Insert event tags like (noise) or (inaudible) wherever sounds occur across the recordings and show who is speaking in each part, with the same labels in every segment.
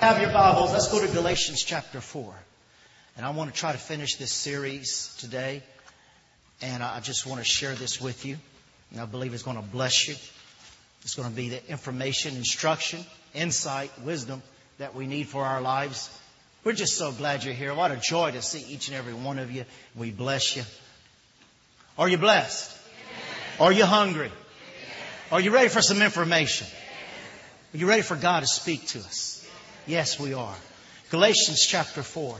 Speaker 1: Have your Bibles. Let's go to Galatians chapter 4. And I want to try to finish this series today. And I just want to share this with you. And I believe it's going to bless you. It's going to be the information, instruction, insight, wisdom that we need for our lives. We're just so glad you're here. What a joy to see each and every one of you. We bless you. Are you blessed? Are you hungry? Are you ready for some information? Are you ready for God to speak to us? Yes, we are. Galatians chapter 4.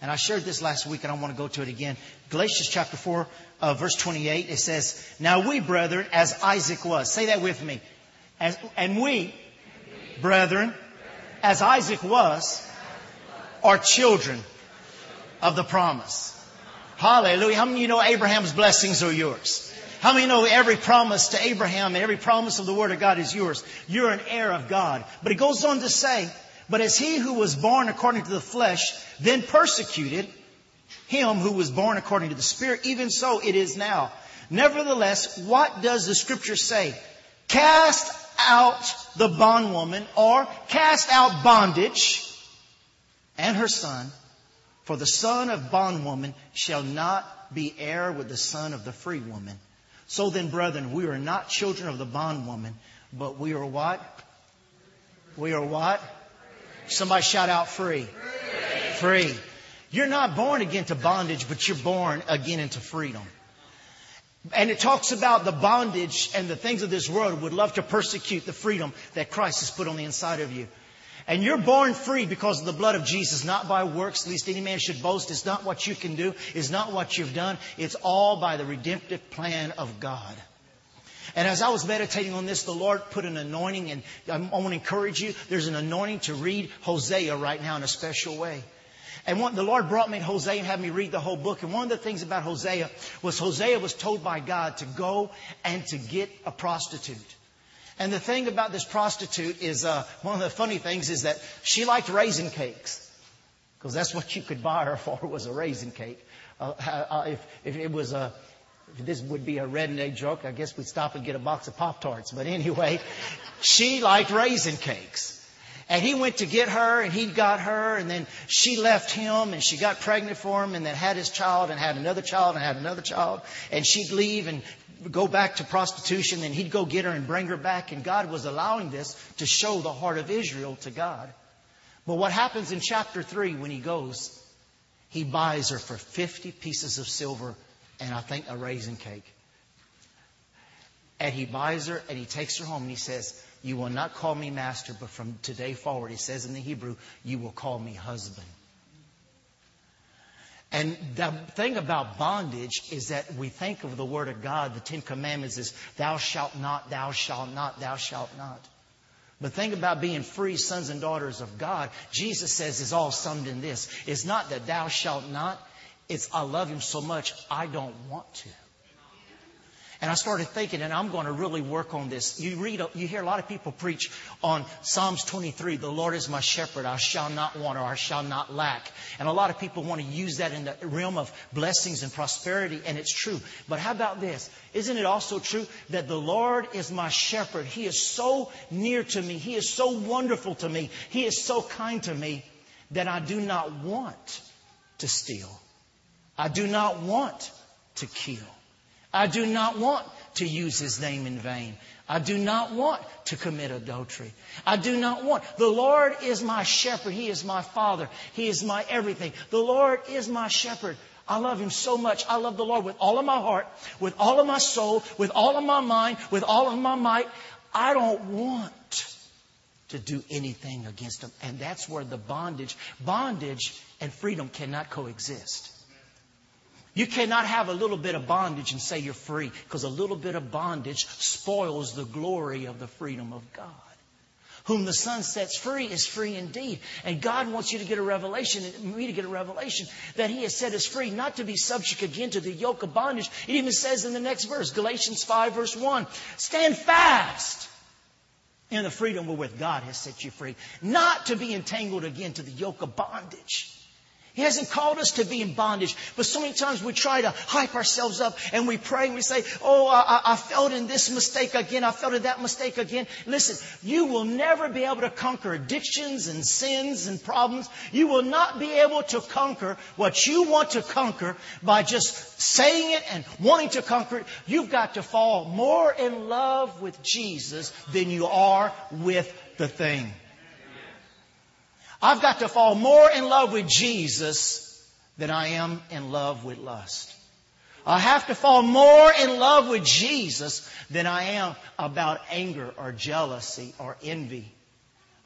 Speaker 1: And I shared this last week and I want to go to it again. Galatians chapter 4, uh, verse 28, it says, Now we, brethren, as Isaac was. Say that with me. As, and we, brethren, as Isaac was, are children of the promise. Hallelujah. How many of you know Abraham's blessings are yours? How many know every promise to Abraham and every promise of the Word of God is yours? You're an heir of God. But it goes on to say, but as he who was born according to the flesh then persecuted him who was born according to the Spirit, even so it is now. Nevertheless, what does the scripture say? Cast out the bondwoman or cast out bondage and her son, for the son of bondwoman shall not be heir with the son of the free woman. So then, brethren, we are not children of the bondwoman, but we are what? We are what? Somebody shout out free. Free. You're not born again to bondage, but you're born again into freedom. And it talks about the bondage and the things of this world would love to persecute the freedom that Christ has put on the inside of you. And you're born free because of the blood of Jesus, not by works, least any man should boast. It's not what you can do. It's not what you've done. It's all by the redemptive plan of God. And as I was meditating on this, the Lord put an anointing, and I want to encourage you, there's an anointing to read Hosea right now in a special way. And one, the Lord brought me to Hosea and had me read the whole book. And one of the things about Hosea was Hosea was told by God to go and to get a prostitute. And the thing about this prostitute is, uh, one of the funny things is that she liked raisin cakes. Because that's what you could buy her (laughs) for was a raisin cake. Uh, uh, if, if it was a, this would be a redneck joke, I guess we'd stop and get a box of Pop Tarts. But anyway, she liked raisin cakes. And he went to get her and he got her and then she left him and she got pregnant for him and then had his child and had another child and had another child. And she'd leave and go back to prostitution and he'd go get her and bring her back. And God was allowing this to show the heart of Israel to God. But what happens in chapter 3 when he goes, he buys her for 50 pieces of silver and I think a raisin cake. And he buys her and he takes her home and he says, You will not call me master, but from today forward, he says in the Hebrew, you will call me husband. And the thing about bondage is that we think of the Word of God, the Ten Commandments is, Thou shalt not, thou shalt not, thou shalt not. But think about being free sons and daughters of God. Jesus says is all summed in this. It's not that thou shalt not, it's I love him so much, I don't want to. And I started thinking, and I'm going to really work on this. You read, you hear a lot of people preach on Psalms 23, the Lord is my shepherd, I shall not want or I shall not lack. And a lot of people want to use that in the realm of blessings and prosperity, and it's true. But how about this? Isn't it also true that the Lord is my shepherd? He is so near to me. He is so wonderful to me. He is so kind to me that I do not want to steal. I do not want to kill. I do not want to use his name in vain. I do not want to commit adultery. I do not want. The Lord is my shepherd. He is my father. He is my everything. The Lord is my shepherd. I love him so much. I love the Lord with all of my heart, with all of my soul, with all of my mind, with all of my might. I don't want to do anything against him. And that's where the bondage, bondage and freedom cannot coexist. You cannot have a little bit of bondage and say you're free because a little bit of bondage spoils the glory of the freedom of God. Whom the Son sets free is free indeed. And God wants you to get a revelation, me to get a revelation, that He has set us free, not to be subject again to the yoke of bondage. It even says in the next verse, Galatians 5 verse 1, stand fast in the freedom wherewith God has set you free, not to be entangled again to the yoke of bondage. He hasn't called us to be in bondage. But so many times we try to hype ourselves up and we pray and we say, Oh, I, I felt in this mistake again. I felt in that mistake again. Listen, you will never be able to conquer addictions and sins and problems. You will not be able to conquer what you want to conquer by just saying it and wanting to conquer it. You've got to fall more in love with Jesus than you are with the thing. I've got to fall more in love with Jesus than I am in love with lust. I have to fall more in love with Jesus than I am about anger or jealousy or envy.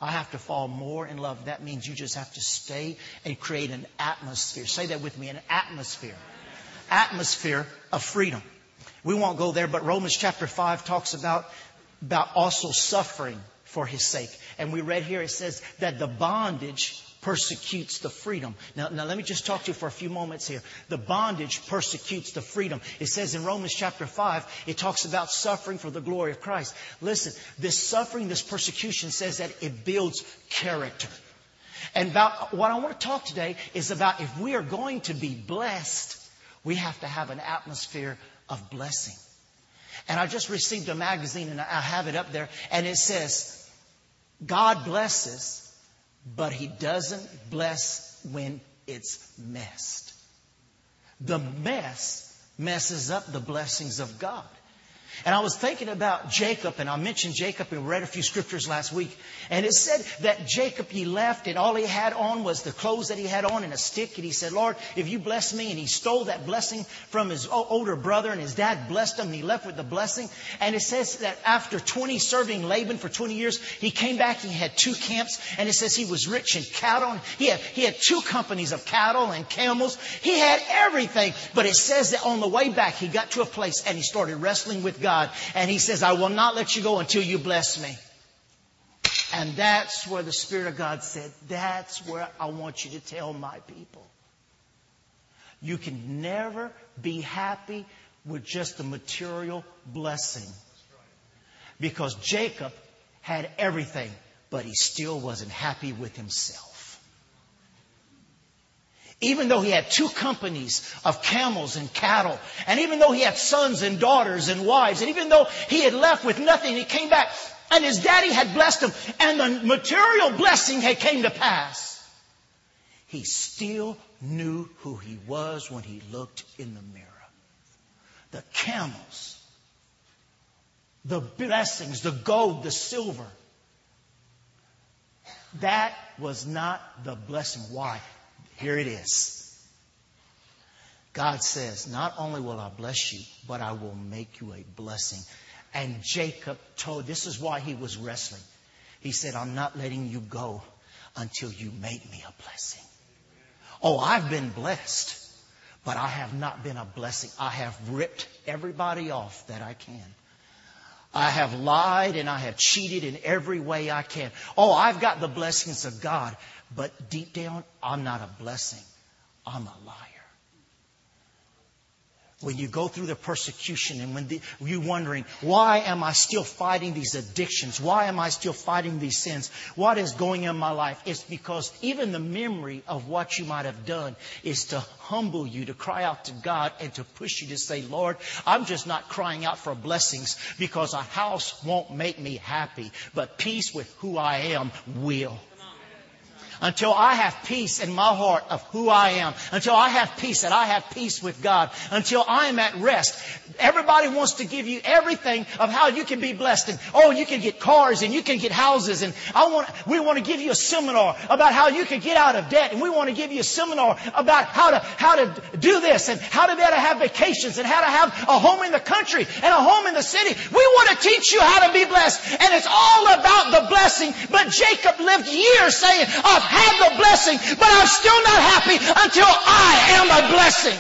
Speaker 1: I have to fall more in love. That means you just have to stay and create an atmosphere. Say that with me an atmosphere. Atmosphere of freedom. We won't go there, but Romans chapter 5 talks about, about also suffering for his sake. And we read here, it says that the bondage persecutes the freedom. Now, now let me just talk to you for a few moments here. The bondage persecutes the freedom. It says in Romans chapter 5, it talks about suffering for the glory of Christ. Listen, this suffering, this persecution says that it builds character. And about what I want to talk today is about if we are going to be blessed, we have to have an atmosphere of blessing. And I just received a magazine and I have it up there and it says, God blesses, but He doesn't bless when it's messed. The mess messes up the blessings of God. And I was thinking about Jacob, and I mentioned Jacob and we read a few scriptures last week. And it said that Jacob, he left, and all he had on was the clothes that he had on and a stick. And he said, Lord, if you bless me, and he stole that blessing from his older brother, and his dad blessed him, and he left with the blessing. And it says that after 20 serving Laban for 20 years, he came back, he had two camps, and it says he was rich in cattle. He had, he had two companies of cattle and camels. He had everything. But it says that on the way back, he got to a place and he started wrestling with God. God. And He says, I will not let you go until you bless me. And that's where the Spirit of God said, that's where I want you to tell my people. You can never be happy with just a material blessing. Because Jacob had everything, but he still wasn't happy with himself. Even though he had two companies of camels and cattle, and even though he had sons and daughters and wives, and even though he had left with nothing, he came back and his daddy had blessed him and the material blessing had came to pass. He still knew who he was when he looked in the mirror. The camels, the blessings, the gold, the silver. That was not the blessing. Why? Here it is. God says, Not only will I bless you, but I will make you a blessing. And Jacob told, this is why he was wrestling. He said, I'm not letting you go until you make me a blessing. Oh, I've been blessed, but I have not been a blessing. I have ripped everybody off that I can. I have lied and I have cheated in every way I can. Oh, I've got the blessings of God, but deep down, I'm not a blessing. I'm a liar. When you go through the persecution and when the, you're wondering, why am I still fighting these addictions? Why am I still fighting these sins? What is going on in my life? It's because even the memory of what you might have done is to humble you, to cry out to God and to push you to say, Lord, I'm just not crying out for blessings because a house won't make me happy, but peace with who I am will until I have peace in my heart of who I am, until I have peace that I have peace with God, until I am at rest. Everybody wants to give you everything of how you can be blessed and oh, you can get cars and you can get houses and I want, we want to give you a seminar about how you can get out of debt and we want to give you a seminar about how to, how to do this and how to be able to have vacations and how to have a home in the country and a home in the city. We want to teach you how to be blessed and it's all about the blessing. But Jacob lived years saying, I've had the blessing, but I'm still not happy until I am a blessing.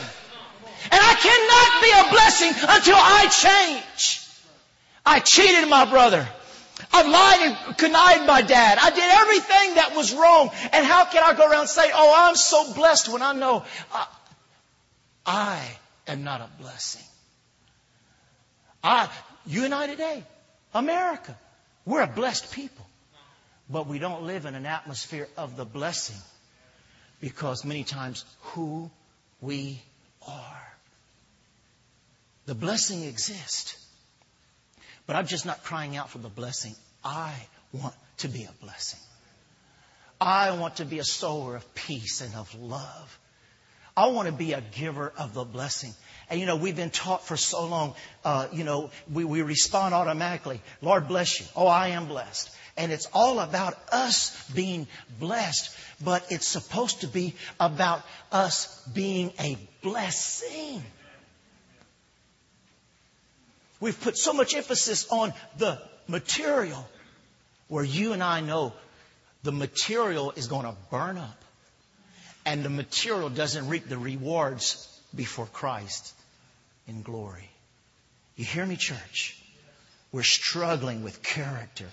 Speaker 1: And I cannot be a blessing until I change. I cheated my brother. I've lied and connived my dad. I did everything that was wrong. And how can I go around say, oh, I'm so blessed when I know I, I am not a blessing. I, you and I today, America, we're a blessed people but we don't live in an atmosphere of the blessing because many times who we are. The blessing exists. But I'm just not crying out for the blessing. I want to be a blessing. I want to be a sower of peace and of love. I want to be a giver of the blessing. And you know, we've been taught for so long, uh, you know, we, we respond automatically. Lord bless you. Oh, I am blessed. And it's all about us being blessed, but it's supposed to be about us being a blessing. We've put so much emphasis on the material where you and I know the material is going to burn up and the material doesn't reap the rewards before Christ in glory. You hear me, church? We're struggling with character.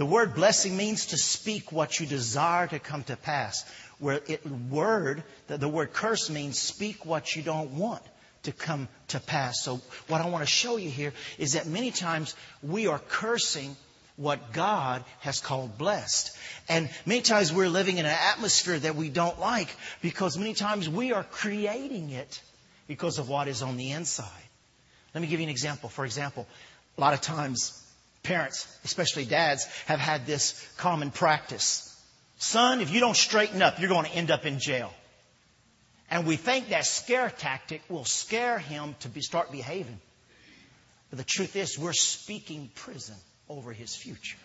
Speaker 1: The word blessing means to speak what you desire to come to pass. Where it word, the, the word curse means speak what you don't want to come to pass. So what I want to show you here is that many times we are cursing what God has called blessed. And many times we're living in an atmosphere that we don't like because many times we are creating it because of what is on the inside. Let me give you an example. For example, a lot of times parents, especially dads, have had this common practice. Son, if you don't straighten up, you're going to end up in jail. And we think that scare tactic will scare him to be, start behaving. But the truth is, we're speaking prison over his future.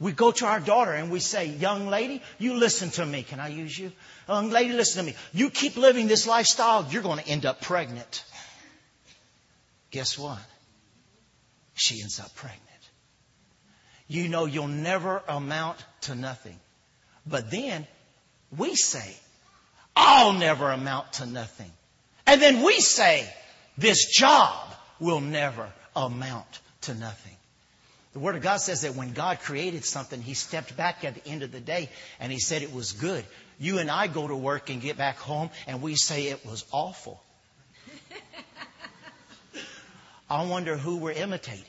Speaker 1: We go to our daughter and we say, young lady, you listen to me. Can I use you? Young lady, listen to me. You keep living this lifestyle, you're going to end up pregnant. Guess what? She ends up pregnant. You know you'll never amount to nothing. But then we say, I'll never amount to nothing. And then we say, this job will never amount to nothing. The Word of God says that when God created something, He stepped back at the end of the day and He said it was good. You and I go to work and get back home and we say it was awful. I wonder who we're imitating.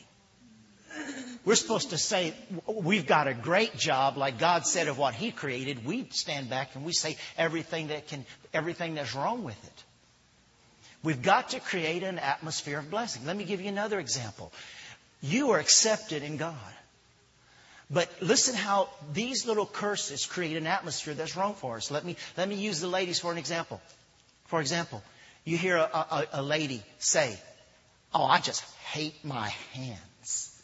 Speaker 1: We're supposed to say, we've got a great job, like God said of what He created. We stand back and we say everything that can, everything that's wrong with it. We've got to create an atmosphere of blessing. Let me give you another example. You are accepted in God. But listen how these little curses create an atmosphere that's wrong for us. Let me, let me use the ladies for an example. For example, you hear a, a, a lady say, Oh, I just hate my hands.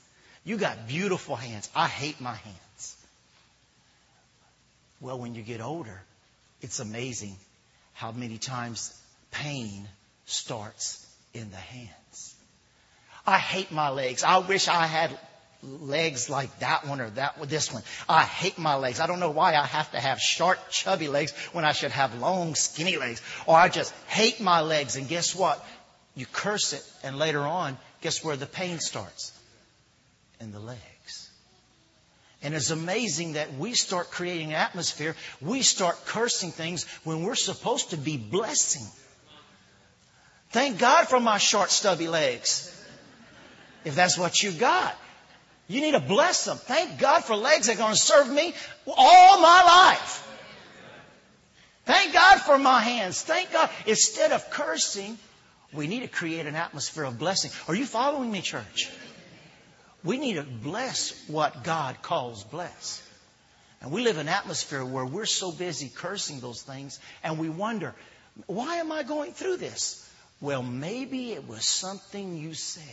Speaker 1: You got beautiful hands. I hate my hands. Well, when you get older, it's amazing how many times pain starts in the hands. I hate my legs. I wish I had legs like that one or that one, this one. I hate my legs. I don't know why I have to have short, chubby legs when I should have long, skinny legs. Or I just hate my legs. And guess what? You curse it, and later on, guess where the pain starts? In the legs. And it's amazing that we start creating an atmosphere. We start cursing things when we're supposed to be blessing. Thank God for my short, stubby legs if that's what you got. You need to bless them. Thank God for legs that are going to serve me all my life. Thank God for my hands. Thank God. Instead of cursing, we need to create an atmosphere of blessing. Are you following me, church? We need to bless what God calls bless. And we live in an atmosphere where we're so busy cursing those things and we wonder, why am I going through this? Well, maybe it was something you said.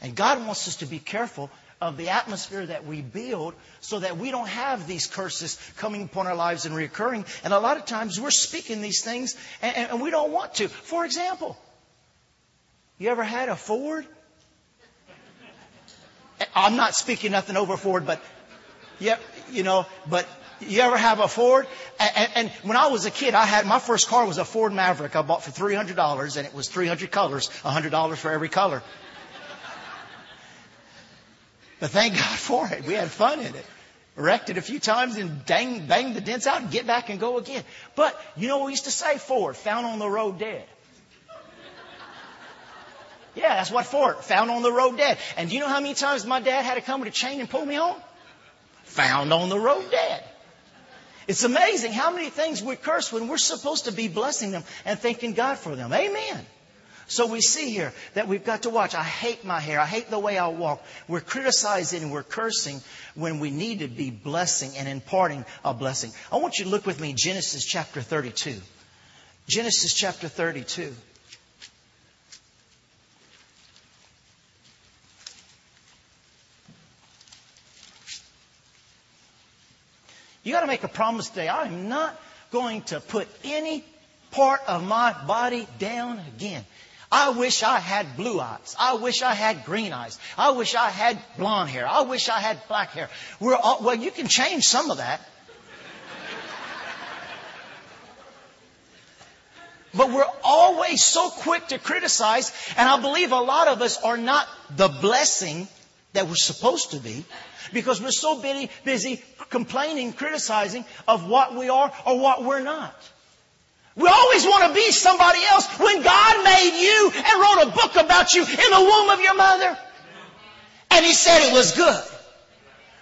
Speaker 1: And God wants us to be careful of the atmosphere that we build so that we don't have these curses coming upon our lives and reoccurring. And a lot of times we're speaking these things and, and we don't want to. For example, you ever had a Ford? I'm not speaking nothing over Ford, but yeah, you know, but you ever have a Ford? And, and, when I was a kid, I had my first car was a Ford Maverick I bought for three hundred dollars, and it was three hundred colors, hundred dollars for every color. But thank God for it. We had fun in it. Wrecked it a few times and dang, banged the dents out and get back and go again. But you know what we used to say? Ford, found on the road dead. Yeah, that's what Ford, found on the road dead. And do you know how many times my dad had to come with a chain and pull me home? Found on the road dead. It's amazing how many things we curse when we're supposed to be blessing them and thanking God for them. Amen. So we see here that we've got to watch. I hate my hair. I hate the way I walk. We're criticizing and we're cursing when we need to be blessing and imparting a blessing. I want you to look with me Genesis chapter 32. Genesis chapter 32. You got to make a promise today. I am not going to put any part of my body down again. I wish I had blue eyes. I wish I had green eyes. I wish I had blonde hair. I wish I had black hair. We're all, well, you can change some of that. But we're always so quick to criticize, and I believe a lot of us are not the blessing that we're supposed to be because we're so busy, busy complaining, criticizing of what we are or what we're not. We always want to be somebody else when God made you and wrote a book about you in the womb of your mother. And He said it was good.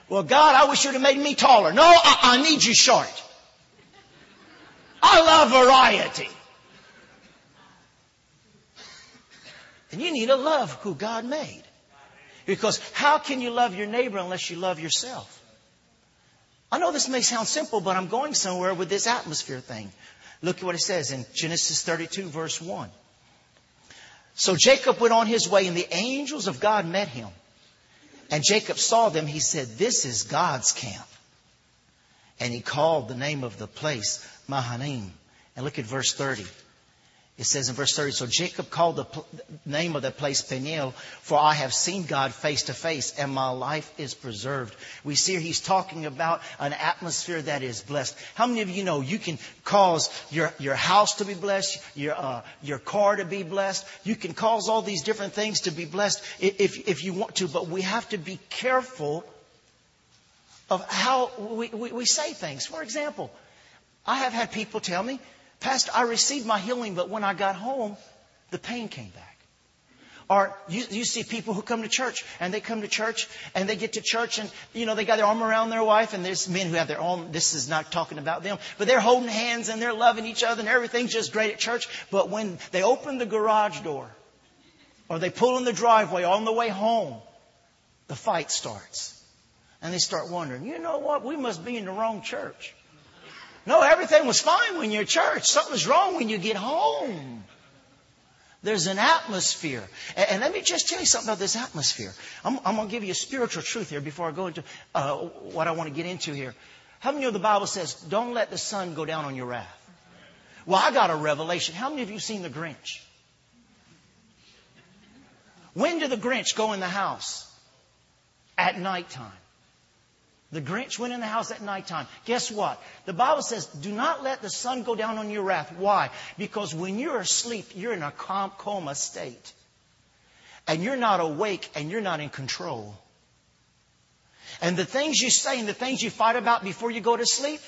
Speaker 1: Well, God, I wish you'd have made me taller. No, I, I need you short. I love variety. And you need to love who God made. Because how can you love your neighbor unless you love yourself? I know this may sound simple, but I'm going somewhere with this atmosphere thing. Look at what it says in Genesis 32 verse 1. So Jacob went on his way and the angels of God met him. And Jacob saw them. He said, this is God's camp. And he called the name of the place Mahanaim. And look at verse 30. It says in verse 30, so Jacob called the name of that place Peniel, for I have seen God face to face and my life is preserved. We see he's talking about an atmosphere that is blessed. How many of you know you can cause your, your house to be blessed, your, uh, your car to be blessed? You can cause all these different things to be blessed if, if you want to, but we have to be careful of how we, we, we say things. For example, I have had people tell me, Pastor, I received my healing, but when I got home, the pain came back. Or you, you see people who come to church and they come to church and they get to church and, you know, they got their arm around their wife and there's men who have their arm, this is not talking about them, but they're holding hands and they're loving each other and everything's just great at church. But when they open the garage door or they pull in the driveway on the way home, the fight starts. And they start wondering, you know what? We must be in the wrong church. No, everything was fine when you're at church. Something's wrong when you get home. There's an atmosphere. And, let me just tell you something about this atmosphere. I'm, I'm going to give you a spiritual truth here before I go into uh, what I want to get into here. How many of you know the Bible says, don't let the sun go down on your wrath? Well, I got a revelation. How many of you seen the Grinch? When did the Grinch go in the house? At nighttime. The Grinch went in the house at nighttime. Guess what? The Bible says, do not let the sun go down on your wrath. Why? Because when you're asleep, you're in a coma state. And you're not awake and you're not in control. And the things you say and the things you fight about before you go to sleep,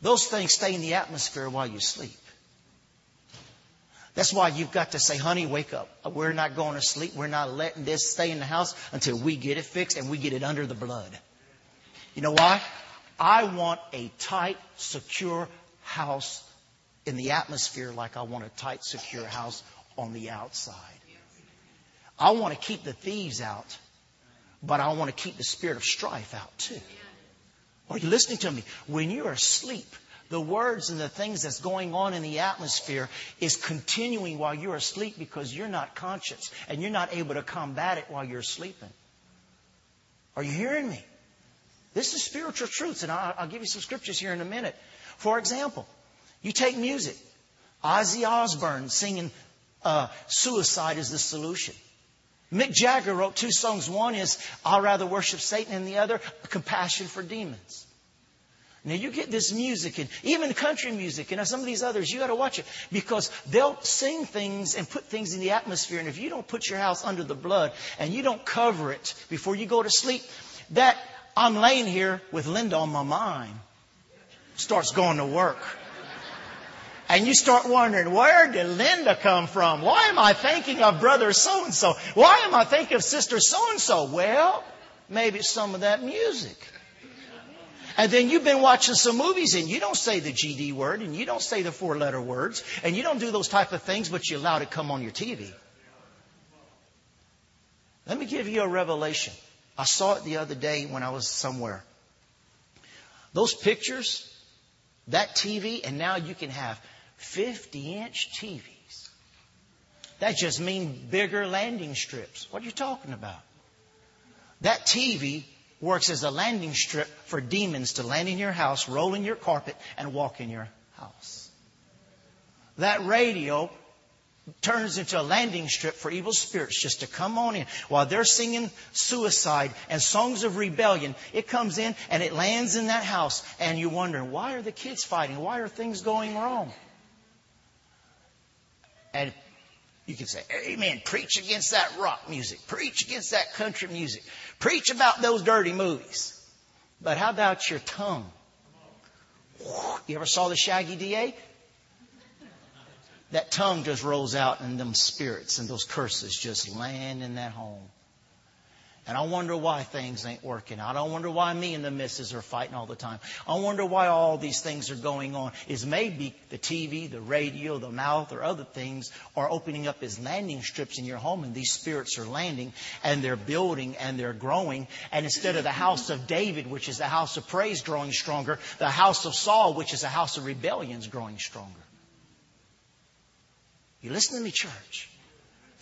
Speaker 1: those things stay in the atmosphere while you sleep. That's why you've got to say, honey, wake up. We're not going to sleep. We're not letting this stay in the house until we get it fixed and we get it under the blood. You know why? I want a tight, secure house in the atmosphere like I want a tight, secure house on the outside. I want to keep the thieves out, but I want to keep the spirit of strife out too. Are you listening to me? When you're asleep, the words and the things that's going on in the atmosphere is continuing while you're asleep because you're not conscious and you're not able to combat it while you're sleeping. Are you hearing me? This is spiritual truths, and I'll, I'll give you some scriptures here in a minute. For example, you take music. Ozzy Osbourne singing uh, Suicide is the Solution. Mick Jagger wrote two songs. One is I'll Rather Worship Satan, and the other, Compassion for Demons. Now you get this music and even country music and some of these others, you got to watch it because they'll sing things and put things in the atmosphere. And if you don't put your house under the blood and you don't cover it before you go to sleep, that I'm laying here with Linda on my mind starts going to work. And you start wondering, where did Linda come from? Why am I thinking of brother so and so? Why am I thinking of sister so and so? Well, maybe some of that music. And then you've been watching some movies and you don't say the GD word and you don't say the four letter words and you don't do those type of things, but you allow it to come on your TV. Let me give you a revelation. I saw it the other day when I was somewhere. Those pictures, that TV, and now you can have 50 inch TVs. That just means bigger landing strips. What are you talking about? That TV works as a landing strip for demons to land in your house, roll in your carpet, and walk in your house. That radio turns into a landing strip for evil spirits just to come on in. While they're singing suicide and songs of rebellion, it comes in and it lands in that house and you wonder, why are the kids fighting? Why are things going wrong? And you can say, Amen. Preach against that rock music. Preach against that country music. Preach about those dirty movies. But how about your tongue? You ever saw the Shaggy DA? that tongue just rolls out and them spirits and those curses just land in that home. And I wonder why things ain't working out. I wonder why me and the missus are fighting all the time. I wonder why all these things are going on. Is maybe the TV, the radio, the mouth, or other things are opening up as landing strips in your home, and these spirits are landing and they're building and they're growing. And instead of the house of David, which is the house of praise, growing stronger, the house of Saul, which is a house of rebellion, is growing stronger. You listen to me, church.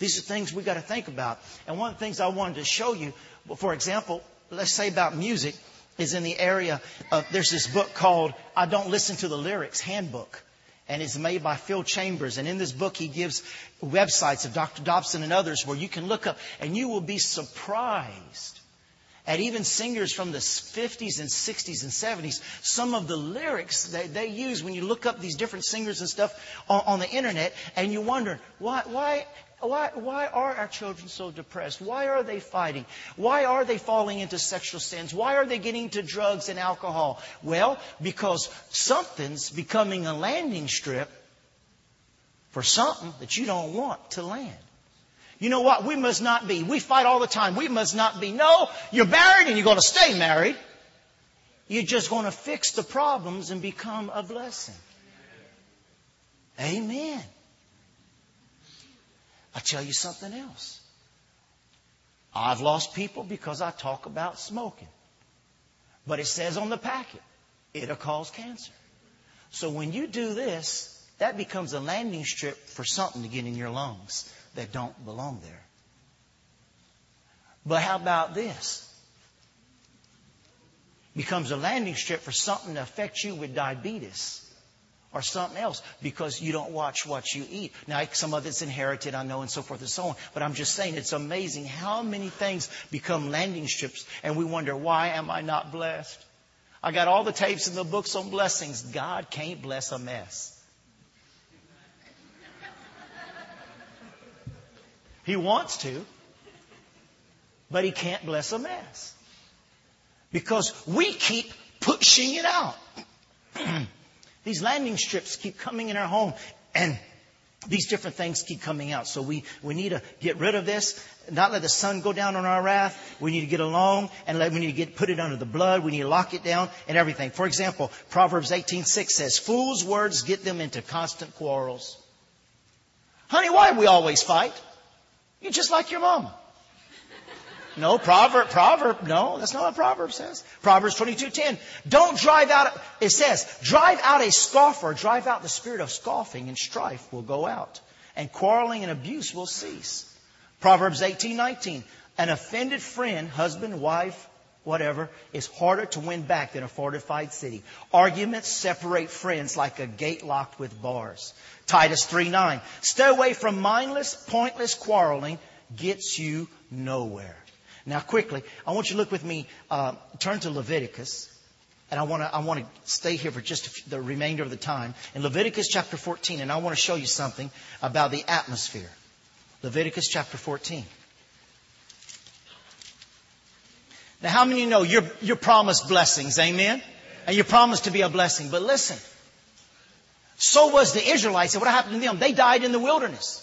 Speaker 1: These are things we've got to think about. And one of the things I wanted to show you, for example, let's say about music, is in the area of, there's this book called I Don't Listen to the Lyrics Handbook. And it's made by Phil Chambers. And in this book, he gives websites of Dr. Dobson and others where you can look up and you will be surprised at even singers from the 50s and 60s and 70s, some of the lyrics that they use when you look up these different singers and stuff on, on the internet, and you wonder, why, why, why, why are our children so depressed? Why are they fighting? Why are they falling into sexual sins? Why are they getting into drugs and alcohol? Well, because something's becoming a landing strip for something that you don't want to land. You know what? We must not be. We fight all the time. We must not be. No, you're married and you're going to stay married. You're just going to fix the problems and become a blessing. Amen. I'll tell you something else. I've lost people because I talk about smoking. But it says on the packet, it'll cause cancer. So when you do this, that becomes a landing strip for something to get in your lungs that don't belong there. But how about this? Becomes a landing strip for something to affect you with diabetes or something else because you don't watch what you eat. Now, some of it's inherited, I know, and so forth and so on. But I'm just saying it's amazing how many things become landing strips and we wonder, why am I not blessed? I got all the tapes and the books on blessings. God can't bless a mess. He wants to, but he can't bless a mess. Because we keep pushing it out. (clears throat) these landing strips keep coming in our home and these different things keep coming out. So we, we need to get rid of this, not let the sun go down on our wrath. We need to get along and let, we need to get, put it under the blood. We need to lock it down and everything. For example, Proverbs 18:6 says, fools' words get them into constant quarrels. Honey, why do we always fight? You're just like your mama. No, proverb, proverb, no, that's not what proverb says. Proverbs 22:10. Don't drive out, it says, drive out a scoffer, drive out the spirit of scoffing and strife will go out. And quarreling and abuse will cease. Proverbs 18:19. An offended friend, husband, wife, whatever, is harder to win back than a fortified city. Arguments separate friends like a gate locked with bars. Titus 3 9. Stay away from mindless, pointless quarreling, gets you nowhere. Now, quickly, I want you to look with me, uh, turn to Leviticus. And I want to I want to stay here for just few, the remainder of the time in Leviticus chapter 14, and I want to show you something about the atmosphere. Leviticus chapter 14. Now, how many know you're, you're promised blessings? Amen? And you're promised to be a blessing. But listen, so was the Israelites. And what happened to them? They died in the wilderness.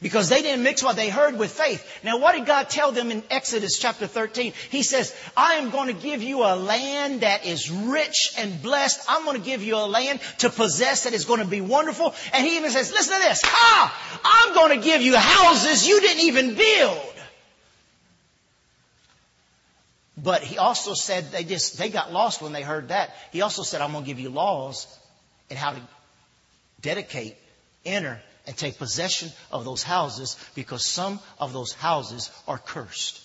Speaker 1: Because they didn't mix what they heard with faith. Now what did God tell them in Exodus chapter 13? He says, I am going to give you a land that is rich and blessed. I'm going to give you a land to possess that is going to be wonderful. And he even says, listen to this. Ha! I'm going to give you houses you didn't even build. But he also said they just, they got lost when they heard that. He also said, I'm going to give you laws and how to dedicate, enter, and take possession of those houses because some of those houses are cursed.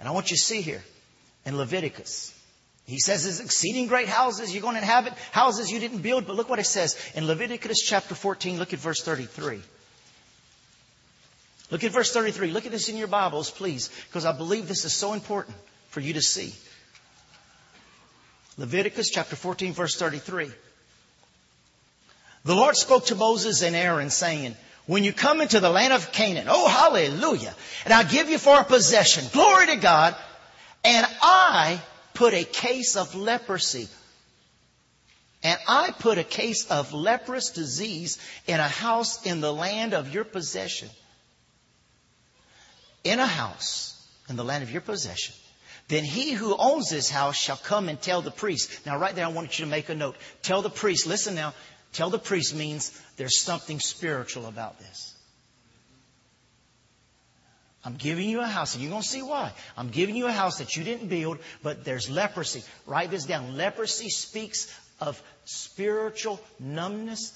Speaker 1: And I want you to see here in Leviticus. He says it's exceeding great houses you're going to inhabit, houses you didn't build, but look what it says in Leviticus chapter 14, look at verse 33. Look at verse 33. Look at this in your Bibles, please, because I believe this is so important for you to see. Leviticus chapter 14, verse 33. The Lord spoke to Moses and Aaron saying, when you come into the land of Canaan, oh hallelujah, and I give you for a possession, glory to God, and I put a case of leprosy, and I put a case of leprous disease in a house in the land of your possession. In a house in the land of your possession. Then he who owns this house shall come and tell the priest. Now right there I want you to make a note. Tell the priest, listen now, Tell the priest means there's something spiritual about this. I'm giving you a house, and you're going to see why. I'm giving you a house that you didn't build, but there's leprosy. Write this down. Leprosy speaks of spiritual numbness,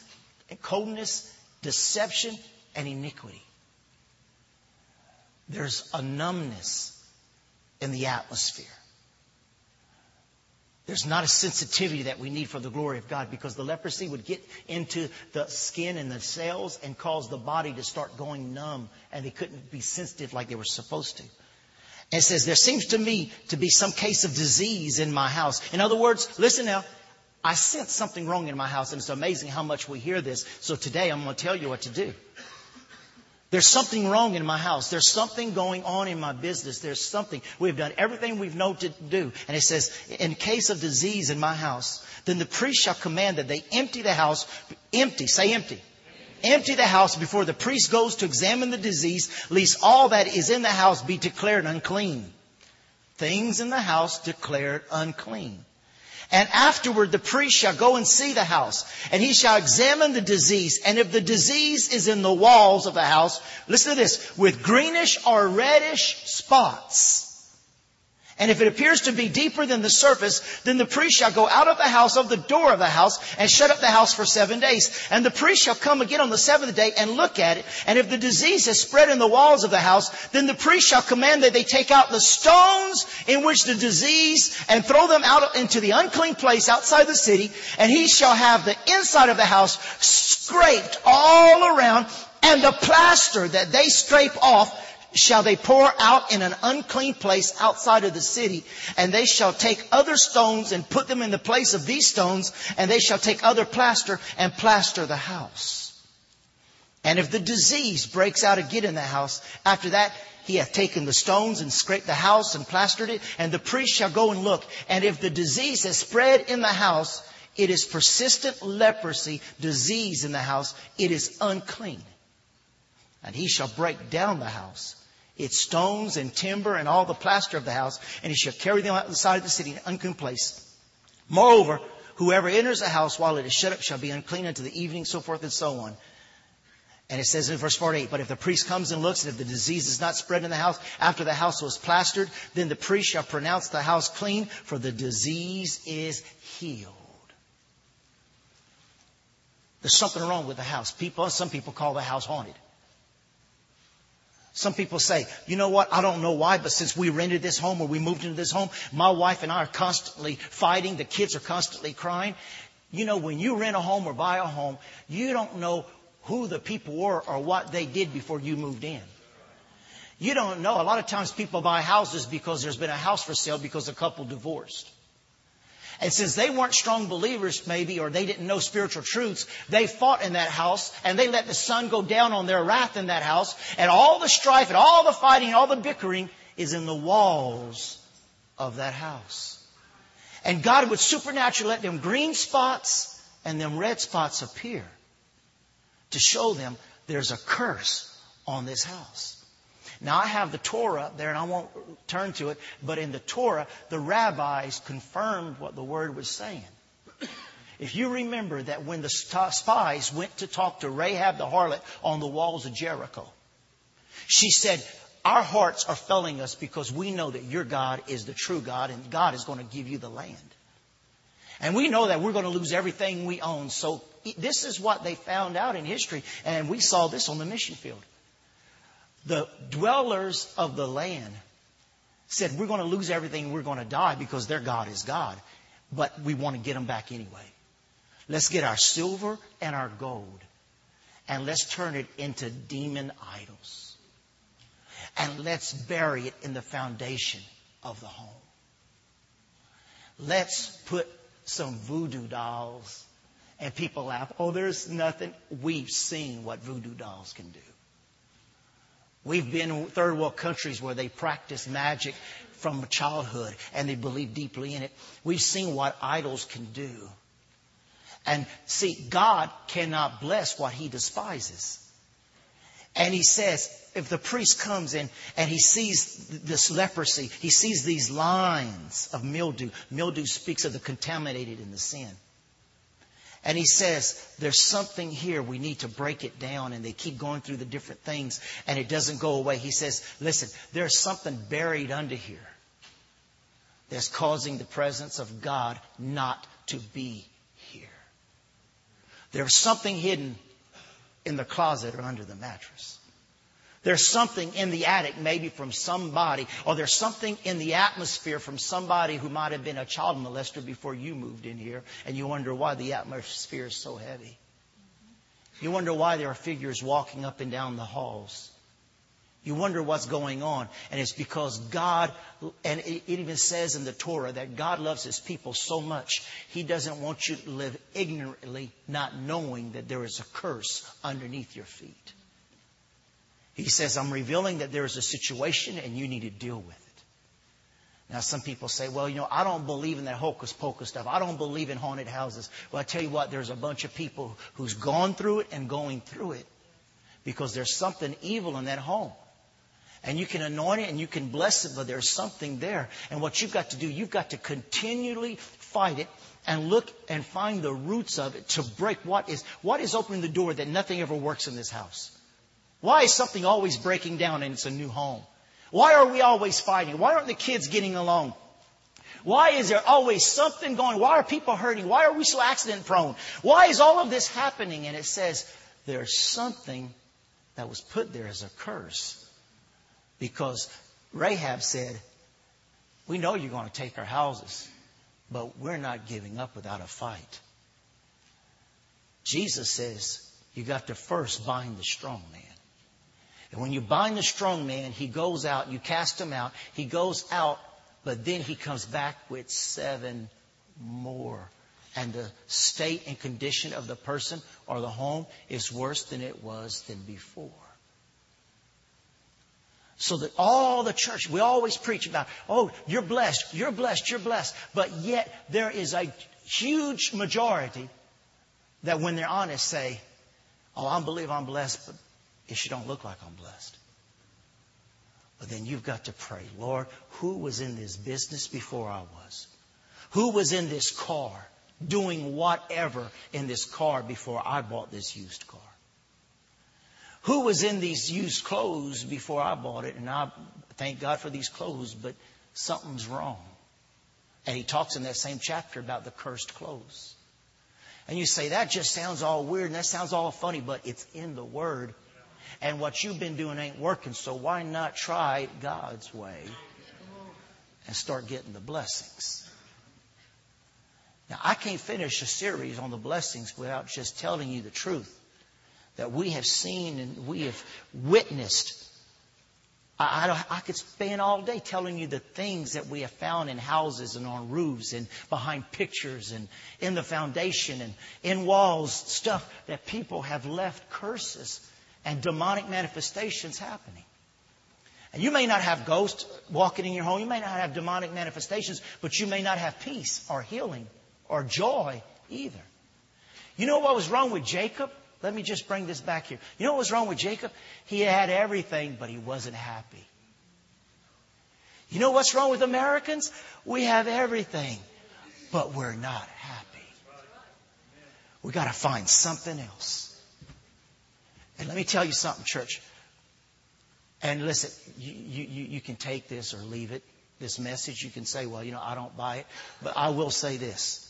Speaker 1: coldness, deception, and iniquity. There's a numbness in the atmosphere. There's not a sensitivity that we need for the glory of God because the leprosy would get into the skin and the cells and cause the body to start going numb and they couldn't be sensitive like they were supposed to. And it says, there seems to me to be some case of disease in my house. In other words, listen now, I sense something wrong in my house and it's amazing how much we hear this. So today I'm going to tell you what to do. There's something wrong in my house. There's something going on in my business. There's something. We've done everything we've known to do. And it says, in case of disease in my house, then the priest shall command that they empty the house. Empty. Say empty. Empty the house before the priest goes to examine the disease, lest all that is in the house be declared unclean. Things in the house declared unclean. And afterward the priest shall go and see the house, and he shall examine the disease. And if the disease is in the walls of the house, listen to this, with greenish or reddish spots, and if it appears to be deeper than the surface, then the priest shall go out of the house, of the door of the house, and shut up the house for seven days. And the priest shall come again on the seventh day and look at it. And if the disease has spread in the walls of the house, then the priest shall command that they take out the stones in which the disease and throw them out into the unclean place outside the city. And he shall have the inside of the house scraped all around and the plaster that they scrape off shall they pour out in an unclean place outside of the city, and they shall take other stones and put them in the place of these stones, and they shall take other plaster and plaster the house. And if the disease breaks out again in the house, after that he hath taken the stones and scraped the house and plastered it, and the priest shall go and look. And if the disease has spread in the house, it is persistent leprosy, disease in the house, it is unclean. And he shall break down the house its stones and timber and all the plaster of the house, and he shall carry them out the side of the city in an unclean place. Moreover, whoever enters the house while it is shut up shall be unclean until the evening, so forth and so on. And it says in verse 48, but if the priest comes and looks, and if the disease is not spread in the house after the house was plastered, then the priest shall pronounce the house clean, for the disease is healed. There's something wrong with the house. People, some people call the house haunted. Some people say, you know what? I don't know why, but since we rented this home or we moved into this home, my wife and I are constantly fighting. The kids are constantly crying. You know, when you rent a home or buy a home, you don't know who the people were or what they did before you moved in. You don't know. A lot of times people buy houses because there's been a house for sale because a couple divorced. And since they weren't strong believers, maybe, or they didn't know spiritual truths, they fought in that house and they let the sun go down on their wrath in that house. And all the strife and all the fighting and all the bickering is in the walls of that house. And God would supernaturally let them green spots and them red spots appear. to show them there's a curse on this house. Now, I have the Torah there, and I won't turn to it, but in the Torah, the rabbis confirmed what the word was saying. If you remember that when the spies went to talk to Rahab the harlot on the walls of Jericho, she said, Our hearts are failing us because we know that your God is the true God, and God is going to give you the land. And we know that we're going to lose everything we own. So this is what they found out in history, and we saw this on the mission field. The dwellers of the land said, We're going to lose everything, we're going to die because their God is God. But we want to get them back anyway. Let's get our silver and our gold and let's turn it into demon idols. And let's bury it in the foundation of the home. Let's put some voodoo dolls and people laugh. Oh, there's nothing. We've seen what voodoo dolls can do. We've been in third world countries where they practice magic from childhood and they believe deeply in it. We've seen what idols can do. And see, God cannot bless what he despises. And he says, if the priest comes in and he sees this leprosy, he sees these lines of mildew. Mildew speaks of the contaminated in the sin. And he says, there's something here. We need to break it down. And they keep going through the different things and it doesn't go away. He says, listen, there's something buried under here that's causing the presence of God not to be here. There's something hidden in the closet or under the mattress. There's something in the attic, maybe from somebody, or there's something in the atmosphere from somebody who might have been a child molester before you moved in here, and you wonder why the atmosphere is so heavy. You wonder why there are figures walking up and down the halls. You wonder what's going on. And it's because God, and it even says in the Torah that God loves His people so much, He doesn't want you to live ignorantly, not knowing that there is a curse underneath your feet. He says, I'm revealing that there is a situation and you need to deal with it. Now, some people say, well, you know, I don't believe in that hocus pocus stuff. I don't believe in haunted houses. Well, I tell you what, there's a bunch of people who's gone through it and going through it because there's something evil in that home. And you can anoint it and you can bless it, but there's something there. And what you've got to do, you've got to continually fight it and look and find the roots of it to break what is, what is opening the door that nothing ever works in this house. Why is something always breaking down and it's a new home? Why are we always fighting? Why aren't the kids getting along? Why is there always something going? Why are people hurting? Why are we so accident prone? Why is all of this happening? And it says there's something that was put there as a curse because Rahab said, We know you're going to take our houses, but we're not giving up without a fight. Jesus says, You got to first bind the strong man. And when you bind the strong man, he goes out, you cast him out, he goes out, but then he comes back with seven more. And the state and condition of the person or the home is worse than it was than before. So that all the church, we always preach about, oh, you're blessed, you're blessed, you're blessed. But yet there is a huge majority that when they're honest say, oh, I believe I'm blessed, but it should don't look like I'm blessed. But then you've got to pray, Lord, who was in this business before I was? Who was in this car doing whatever in this car before I bought this used car? Who was in these used clothes before I bought it? And I thank God for these clothes, but something's wrong. And he talks in that same chapter about the cursed clothes. And you say, that just sounds all weird and that sounds all funny, but it's in the Word. And what you've been doing ain't working, so why not try God's way and start getting the blessings? Now, I can't finish a series on the blessings without just telling you the truth that we have seen and we have witnessed. I, I, I, could spend all day telling you the things that we have found in houses and on roofs and behind pictures and in the foundation and in walls, stuff that people have left curses and demonic manifestations happening. And you may not have ghosts walking in your home. You may not have demonic manifestations, but you may not have peace or healing or joy either. You know what was wrong with Jacob? Let me just bring this back here. You know what was wrong with Jacob? He had everything, but he wasn't happy. You know what's wrong with Americans? We have everything, but we're not happy. We got to find something else. And let me tell you something, church. And listen, you, you, you can take this or leave it, this message. You can say, well, you know, I don't buy it. But I will say this.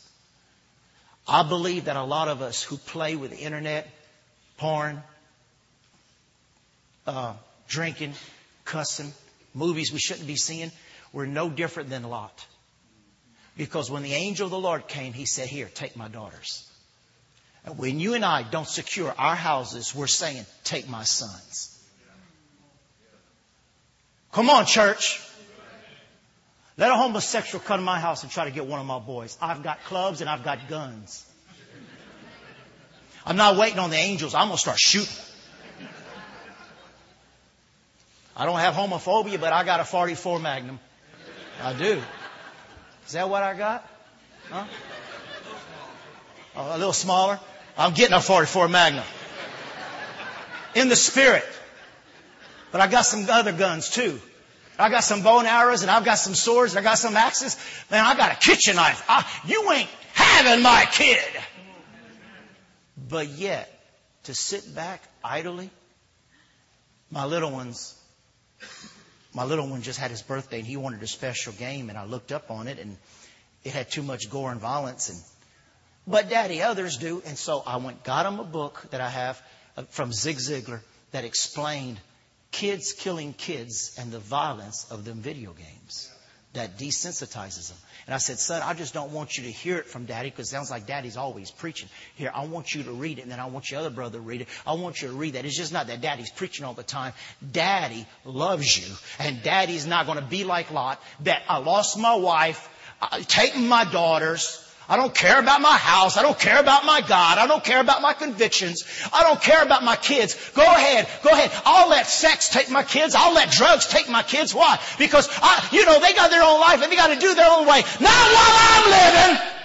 Speaker 1: I believe that a lot of us who play with the internet, porn, uh, drinking, cussing, movies we shouldn't be seeing, we're no different than Lot. Because when the angel of the Lord came, he said, Here, take my daughters. When you and I don't secure our houses, we're saying, Take my sons. Come on, church. Let a homosexual come to my house and try to get one of my boys. I've got clubs and I've got guns. I'm not waiting on the angels. I'm going to start shooting. I don't have homophobia, but I got a 44 Magnum. I do. Is that what I got? Huh? A little smaller? I'm getting a 44 Magnum. In the spirit. But I got some other guns too. I got some bow and arrows and I've got some swords and I got some axes. Man, I got a kitchen knife. I, you ain't having my kid. But yet, to sit back idly, my little ones, my little one just had his birthday and he wanted a special game and I looked up on it and it had too much gore and violence and but daddy others do and so I went got him a book that I have uh, from Zig Ziglar that explained kids killing kids and the violence of them video games that desensitizes them. And I said, son, I just don't want you to hear it from daddy because it sounds like daddy's always preaching. Here, I want you to read it and then I want your other brother to read it. I want you to read that. It's just not that daddy's preaching all the time. Daddy loves you and daddy's not going to be like Lot that I lost my wife, uh, taking my daughters, I don't care about my house. I don't care about my God. I don't care about my convictions. I don't care about my kids. Go ahead. Go ahead. I'll let sex take my kids. I'll let drugs take my kids. Why? Because I, you know, they got their own life and they got to do their own way. Not while I'm living.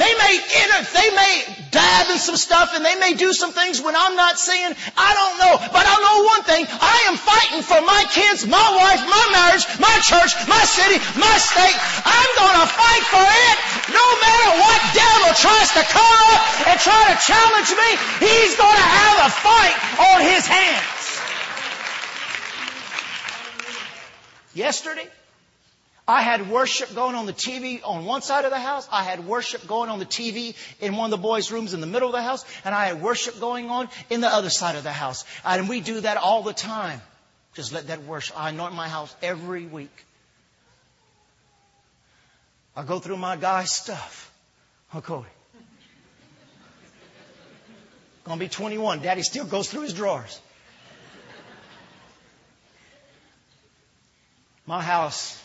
Speaker 1: They may enter, they may dab in some stuff and they may do some things when I'm not seeing. I don't know. But I know one thing. I am fighting for my kids, my wife, my marriage, my church, my city, my state. I'm going to fight for it no matter what devil tries to come up and try to challenge me. He's going to have a fight on his hands. Yesterday, I had worship going on the TV on one side of the house. I had worship going on the TV in one of the boys' rooms in the middle of the house. And I had worship going on in the other side of the house. And we do that all the time. Just let that worship. I anoint my house every week. I go through my guy's stuff. Oh, Cody. Gonna be 21. Daddy still goes through his drawers. My house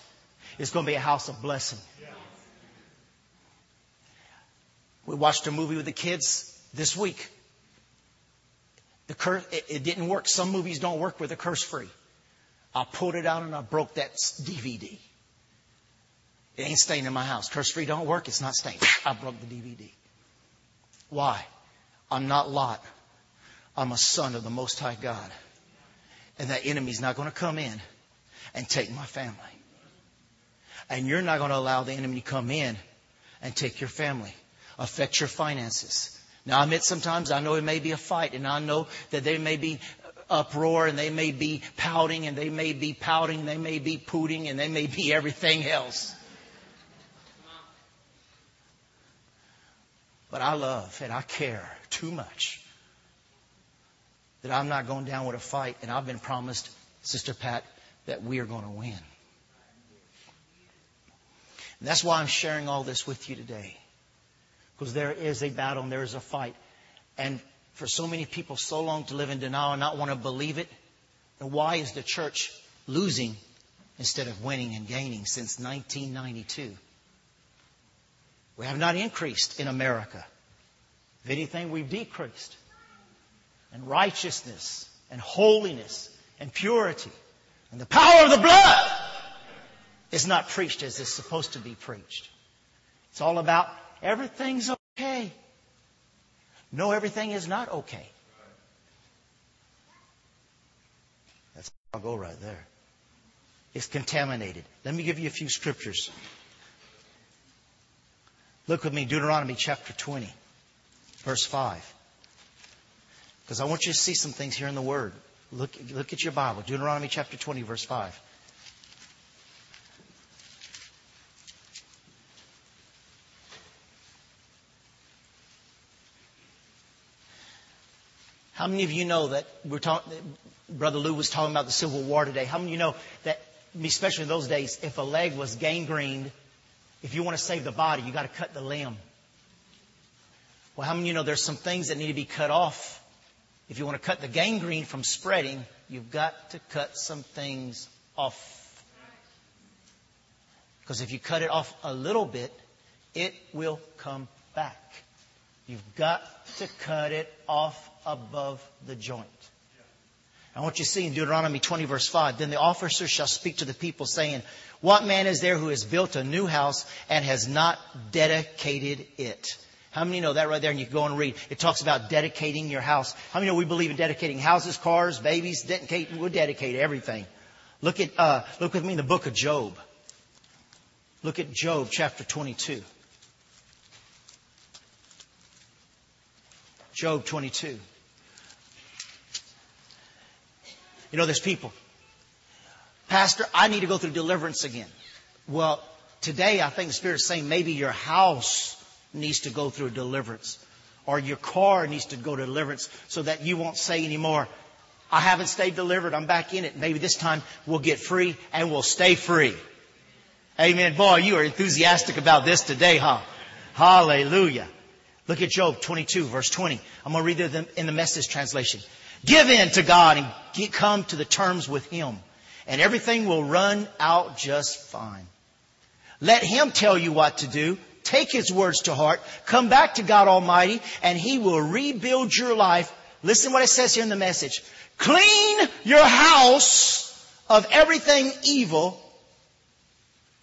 Speaker 1: it's going to be a house of blessing. We watched a movie with the kids this week. The curse, it, it didn't work. Some movies don't work with a curse free. I pulled it out and I broke that DVD. It ain't staying in my house. Curse free don't work. It's not staying. I broke the DVD. Why? I'm not Lot. I'm a son of the Most High God. And that enemy's not going to come in and take my family. And you're not going to allow the enemy to come in and take your family, affect your finances. Now, I admit sometimes I know it may be a fight, and I know that they may be uproar, and they may be pouting, and they may be pouting, and they may be pooting, and they may be (laughs) everything else. But I love and I care too much that I'm not going down with a fight, and I've been promised, Sister Pat, that we are going to win. And that's why I'm sharing all this with you today. Because there is a battle and there is a fight. And for so many people so long to live in denial and not want to believe it, then why is the church losing instead of winning and gaining since 1992? We have not increased in America. If anything, we've decreased. And righteousness and holiness and purity and the power of the blood is not preached as it's supposed to be preached. It's all about everything's okay. No, everything is not okay. That's I'll go right there. It's contaminated. Let me give you a few scriptures. Look with me, Deuteronomy chapter 20, verse 5. Because I want you to see some things here in the Word. Look, look at your Bible. Deuteronomy chapter 20, verse 5. How many of you know that we're talking, Brother Lou was talking about the Civil War today. How many of you know that, especially in those days, if a leg was gangrened, if you want to save the body, you got to cut the limb. Well, how many of you know there's some things that need to be cut off? If you want to cut the gangrene from spreading, you've got to cut some things off. Because if you cut it off a little bit, it will come back. You've got to cut it off above the joint. I want you see in Deuteronomy 20 verse 5, then the officer shall speak to the people saying, what man is there who has built a new house and has not dedicated it? How many know that right there? And you go and read. It talks about dedicating your house. How many know we believe in dedicating houses, cars, babies? Dedicate, we'll dedicate everything. Look at, uh, look with me in the book of Job. Look at Job chapter 22. Job 22. You know, there's people. Pastor, I need to go through deliverance again. Well, today I think the Spirit is saying maybe your house needs to go through deliverance or your car needs to go to deliverance so that you won't say anymore, I haven't stayed delivered. I'm back in it. Maybe this time we'll get free and we'll stay free. Amen. Boy, you are enthusiastic about this today, huh? Hallelujah. Look at Job 22 verse 20. I'm going to read it in the message translation. Give in to God and get, come to the terms with Him and everything will run out just fine. Let Him tell you what to do. Take His words to heart. Come back to God Almighty and He will rebuild your life. Listen what it says here in the message. Clean your house of everything evil.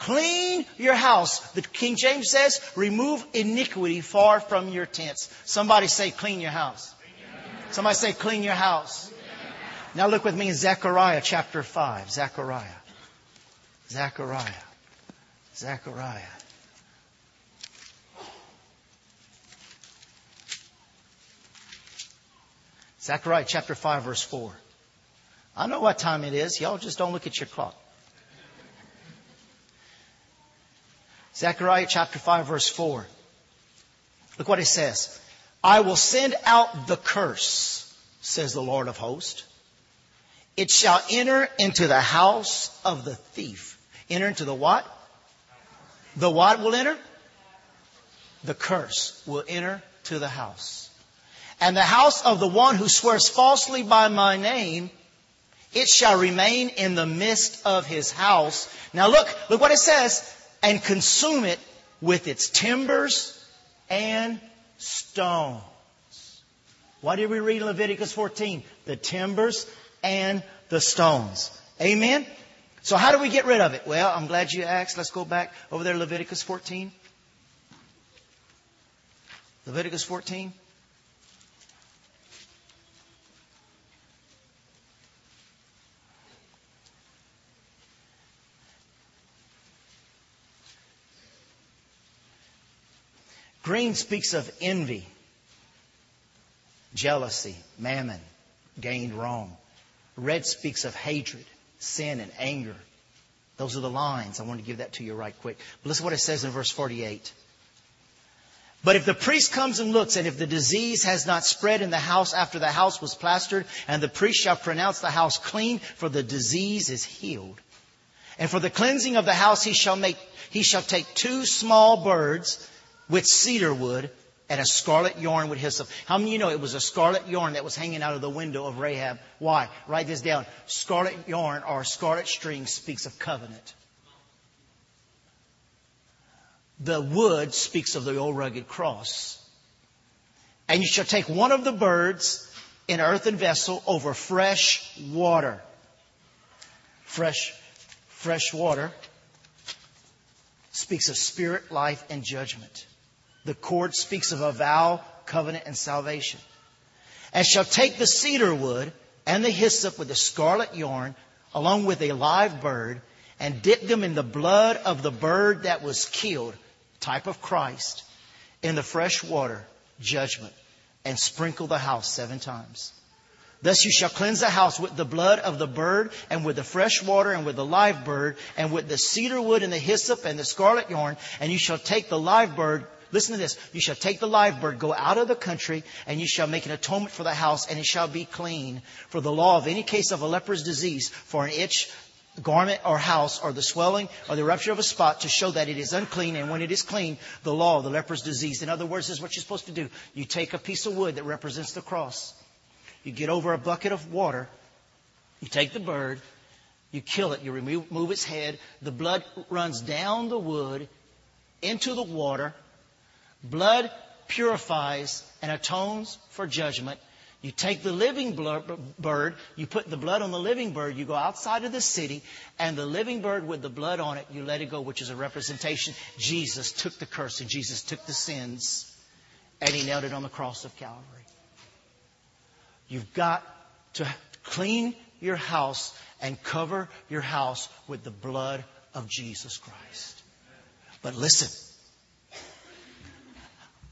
Speaker 1: Clean your house. The King James says, remove iniquity far from your tents. Somebody say, clean your house. Somebody say, clean your house. Now look with me in Zechariah chapter 5. Zechariah. Zechariah. Zechariah. Zechariah chapter 5 verse 4. I know what time it is. Y'all just don't look at your clock. Zechariah chapter 5 verse 4. Look what it says. I will send out the curse, says the Lord of hosts. It shall enter into the house of the thief. Enter into the what? The what will enter? The curse will enter to the house. And the house of the one who swears falsely by my name, it shall remain in the midst of his house. Now look, look what it says. And consume it with its timbers and stones. What did we read Leviticus 14? The timbers and the stones. Amen? So how do we get rid of it? Well, I'm glad you asked. Let's go back over there, Leviticus 14. Leviticus 14. Green speaks of envy, jealousy, mammon, gained wrong. Red speaks of hatred, sin, and anger. Those are the lines. I want to give that to you right quick. But listen to what it says in verse 48. But if the priest comes and looks, and if the disease has not spread in the house after the house was plastered, and the priest shall pronounce the house clean, for the disease is healed. And for the cleansing of the house he shall make, he shall take two small birds with cedar wood and a scarlet yarn with hyssop. How many of you know it was a scarlet yarn that was hanging out of the window of Rahab? Why? Write this down. Scarlet yarn or scarlet string speaks of covenant. The wood speaks of the old rugged cross. And you shall take one of the birds in an earthen vessel over fresh water. Fresh, fresh water speaks of spirit, life, and judgment. The cord speaks of a vow covenant and salvation. And shall take the cedar wood and the hyssop with the scarlet yarn, along with a live bird, and dip them in the blood of the bird that was killed, type of Christ, in the fresh water, judgment, and sprinkle the house seven times. Thus you shall cleanse the house with the blood of the bird, and with the fresh water, and with the live bird, and with the cedar wood, and the hyssop, and the scarlet yarn, and you shall take the live bird, Listen to this. You shall take the live bird, go out of the country, and you shall make an atonement for the house, and it shall be clean. For the law of any case of a leper's disease, for an itch, garment, or house, or the swelling, or the rupture of a spot, to show that it is unclean, and when it is clean, the law of the leper's disease. In other words, is what you're supposed to do. You take a piece of wood that represents the cross. You get over a bucket of water. You take the bird. You kill it. You remove its head. The blood runs down the wood into the water Blood purifies and atones for judgment. You take the living bird, you put the blood on the living bird, you go outside of the city, and the living bird with the blood on it, you let it go, which is a representation. Jesus took the curse and Jesus took the sins, and he nailed it on the cross of Calvary. You've got to clean your house and cover your house with the blood of Jesus Christ. But listen,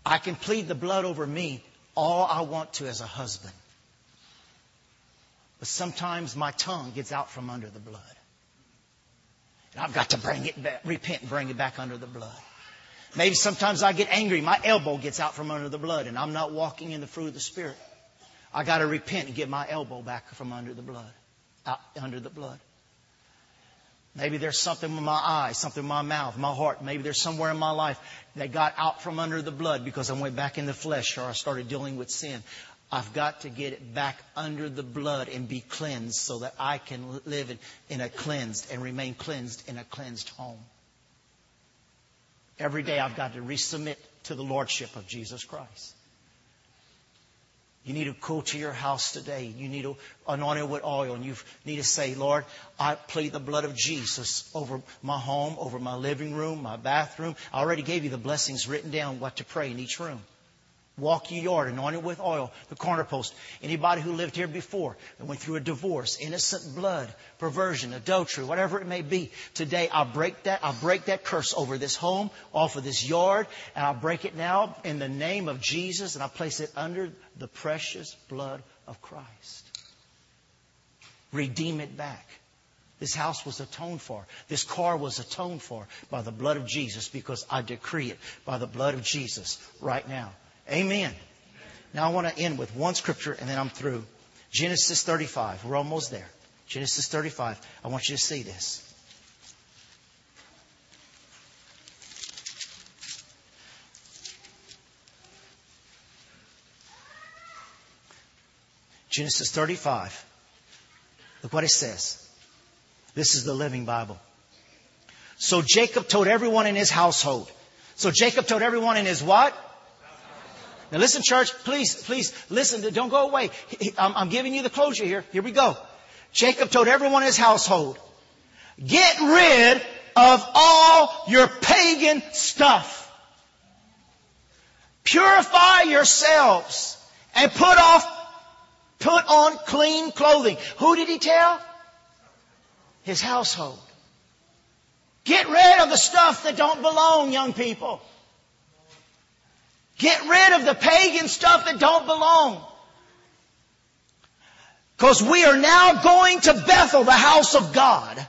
Speaker 1: I can plead the blood over me all I want to as a husband. But sometimes my tongue gets out from under the blood. And I've got to bring it back, repent and bring it back under the blood. Maybe sometimes I get angry. My elbow gets out from under the blood and I'm not walking in the fruit of the Spirit. I got to repent and get my elbow back from under the blood, out under the blood. Maybe there's something in my eyes, something in my mouth, my heart. Maybe there's somewhere in my life that got out from under the blood because I went back in the flesh or I started dealing with sin. I've got to get it back under the blood and be cleansed so that I can live in a cleansed and remain cleansed in a cleansed home. Every day I've got to resubmit to the Lordship of Jesus Christ. You need to go to your house today. You need to anoint it with oil. And you need to say, Lord, I plead the blood of Jesus over my home, over my living room, my bathroom. I already gave you the blessings written down what to pray in each room. Walk your yard, anointed with oil, the corner post. Anybody who lived here before and went through a divorce, innocent blood, perversion, adultery, whatever it may be. Today I break that, I break that curse over this home, off of this yard, and I break it now in the name of Jesus and I place it under the precious blood of Christ. Redeem it back. This house was atoned for. This car was atoned for by the blood of Jesus because I decree it by the blood of Jesus right now. Amen. Now I want to end with one scripture and then I'm through. Genesis 35. We're almost there. Genesis 35. I want you to see this. Genesis 35. Look what it says. This is the Living Bible. So Jacob told everyone in his household. So Jacob told everyone in his what? Now listen, church, please, please listen. Don't go away. I'm, giving you the closure here. Here we go. Jacob told everyone in his household, get rid of all your pagan stuff. Purify yourselves and put off, put on clean clothing. Who did he tell? His household. Get rid of the stuff that don't belong, young people. Get rid of the pagan stuff that don't belong. Because we are now going to Bethel, the house of God,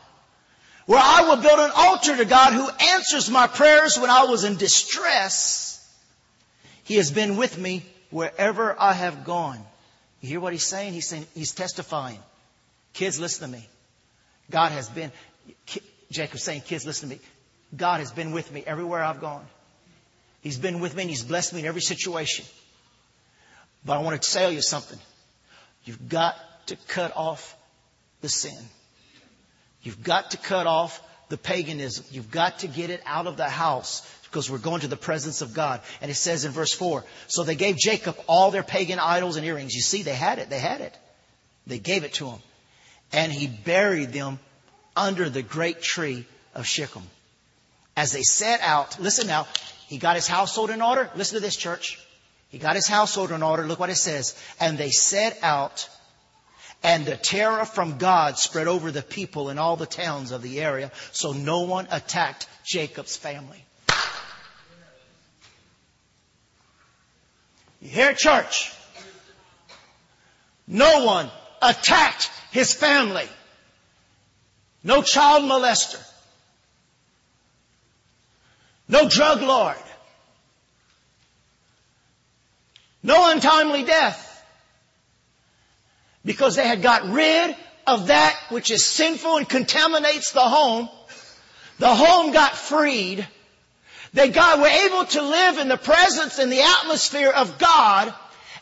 Speaker 1: where I will build an altar to God who answers my prayers when I was in distress. He has been with me wherever I have gone. You hear what he's saying? He's saying, he's testifying. Kids, listen to me. God has been, Jacob's saying, kids, listen to me. God has been with me everywhere I've gone. He's been with me and He's blessed me in every situation. But I want to tell you something. You've got to cut off the sin. You've got to cut off the paganism. You've got to get it out of the house because we're going to the presence of God. And it says in verse 4 So they gave Jacob all their pagan idols and earrings. You see, they had it. They had it. They gave it to him. And he buried them under the great tree of Shechem. As they set out, listen now, he got his household in order. Listen to this, church. He got his household in order. Look what it says. And they set out, and the terror from God spread over the people in all the towns of the area, so no one attacked Jacob's family. You hear church? No one attacked his family. No child molester. No drug lord. No untimely death. Because they had got rid of that which is sinful and contaminates the home. The home got freed. They got, were able to live in the presence and the atmosphere of God.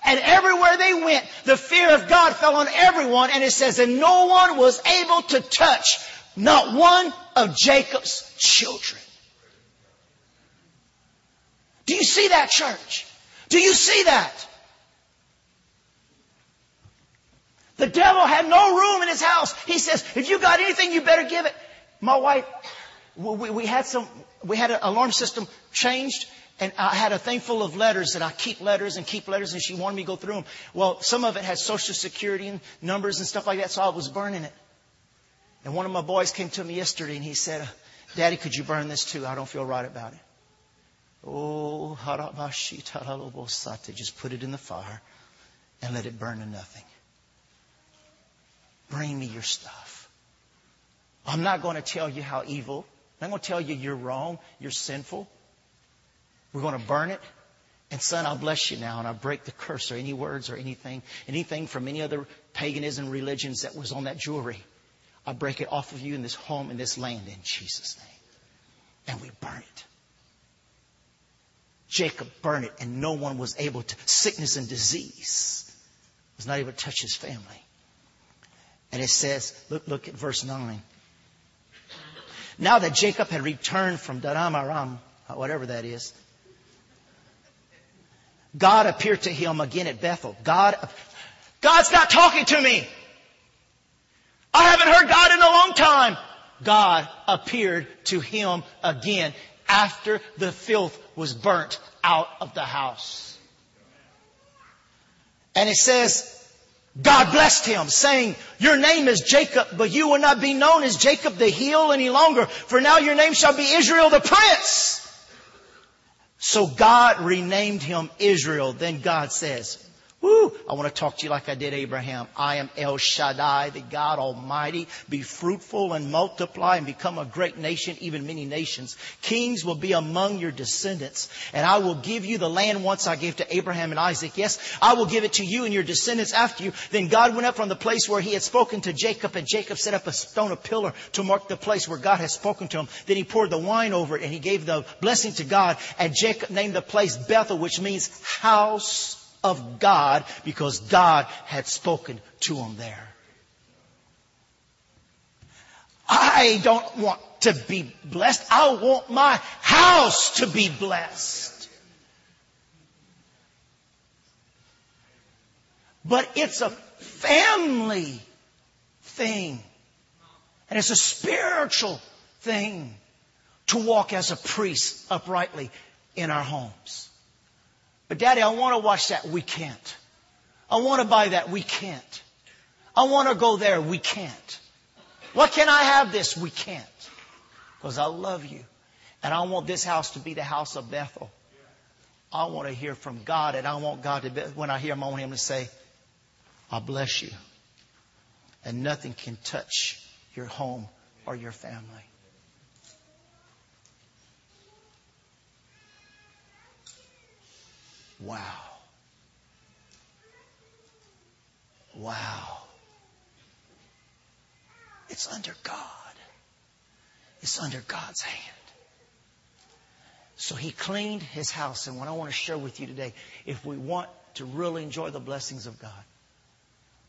Speaker 1: And everywhere they went, the fear of God fell on everyone. And it says, and no one was able to touch not one of Jacob's children. Do you see that, church? Do you see that? The devil had no room in his house. He says, if you got anything, you better give it. My wife, we, we had some, we had an alarm system changed and I had a thing full of letters that I keep letters and keep letters and she wanted me to go through them. Well, some of it had social security and numbers and stuff like that, so I was burning it. And one of my boys came to me yesterday and he said, Daddy, could you burn this too? I don't feel right about it. Oh, just put it in the fire and let it burn to nothing. Bring me your stuff. I'm not going to tell you how evil. I'm not going to tell you you're wrong, you're sinful. We're going to burn it. And son, I'll bless you now and I'll break the curse or any words or anything, anything from any other paganism religions that was on that jewelry. I'll break it off of you in this home, in this land, in Jesus' name. And we burn it. Jacob burned it, and no one was able to, sickness and disease was not able to touch his family. And it says, look, look at verse 9. Now that Jacob had returned from Daram Aram, uh, whatever that is, God appeared to him again at Bethel. God, God's not talking to me. I haven't heard God in a long time. God appeared to him again after the filth was burnt out of the house. And it says, God blessed him, saying, Your name is Jacob, but you will not be known as Jacob the heel any longer, for now your name shall be Israel the prince. So God renamed him Israel. Then God says, Woo! I want to talk to you like I did Abraham. I am El Shaddai, the God Almighty. Be fruitful and multiply and become a great nation, even many nations. Kings will be among your descendants. And I will give you the land once I gave to Abraham and Isaac. Yes, I will give it to you and your descendants after you. Then God went up from the place where he had spoken to Jacob and Jacob set up a stone, a pillar to mark the place where God had spoken to him. Then he poured the wine over it and he gave the blessing to God. And Jacob named the place Bethel, which means house of God because God had spoken to him there. I don't want to be blessed. I want my house to be blessed. But it's a family thing. And it's a spiritual thing to walk as a priest uprightly in our homes. But daddy, I want to watch that. We can't. I want to buy that. We can't. I want to go there. We can't. What can I have this? We can't. Because I love you. And I want this house to be the house of Bethel. I want to hear from God and I want God to be, when I hear him, I want him to say, I bless you. And nothing can touch your home or your family. Wow. Wow. It's under God. It's under God's hand. So he cleaned his house. And what I want to share with you today, if we want to really enjoy the blessings of God,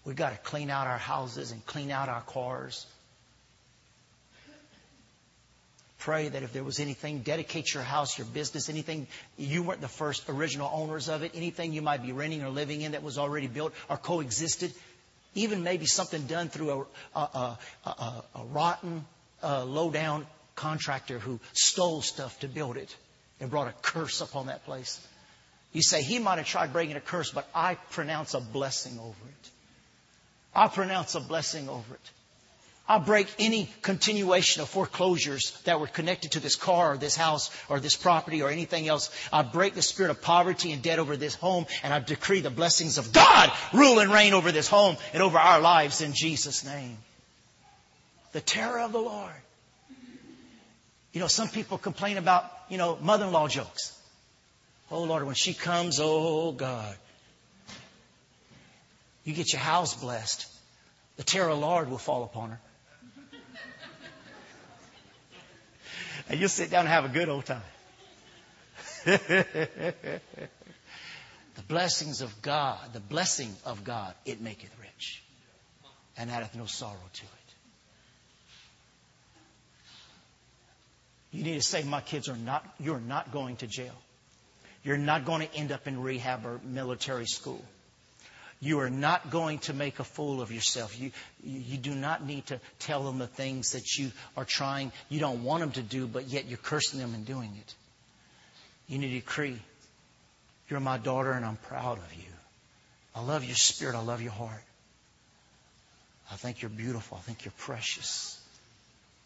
Speaker 1: we've got to clean out our houses and clean out our cars pray that if there was anything, dedicate your house, your business, anything, you weren't the first original owners of it, anything you might be renting or living in that was already built or coexisted, even maybe something done through a, a, a, a rotten, uh, low down contractor who stole stuff to build it and brought a curse upon that place. You say, he might have tried bringing a curse, but I pronounce a blessing over it. I pronounce a blessing over it. I break any continuation of foreclosures that were connected to this car or this house or this property or anything else. I break the spirit of poverty and debt over this home and I decree the blessings of God rule and reign over this home and over our lives in Jesus' name. The terror of the Lord. You know, some people complain about, you know, mother-in-law jokes. Oh Lord, when she comes, oh God. You get your house blessed. The terror of the Lord will fall upon her. And you'll sit down and have a good old time. (laughs) the blessings of God, the blessing of God, it maketh rich, and addeth no sorrow to it. You need to say, my kids are not, you're not going to jail. You're not going to end up in rehab or military school. You are not going to make a fool of yourself. You, you do not need to tell them the things that you are trying, you don't want them to do, but yet you're cursing them and doing it. You need to decree, You're my daughter and I'm proud of you. I love your spirit. I love your heart. I think you're beautiful. I think you're precious.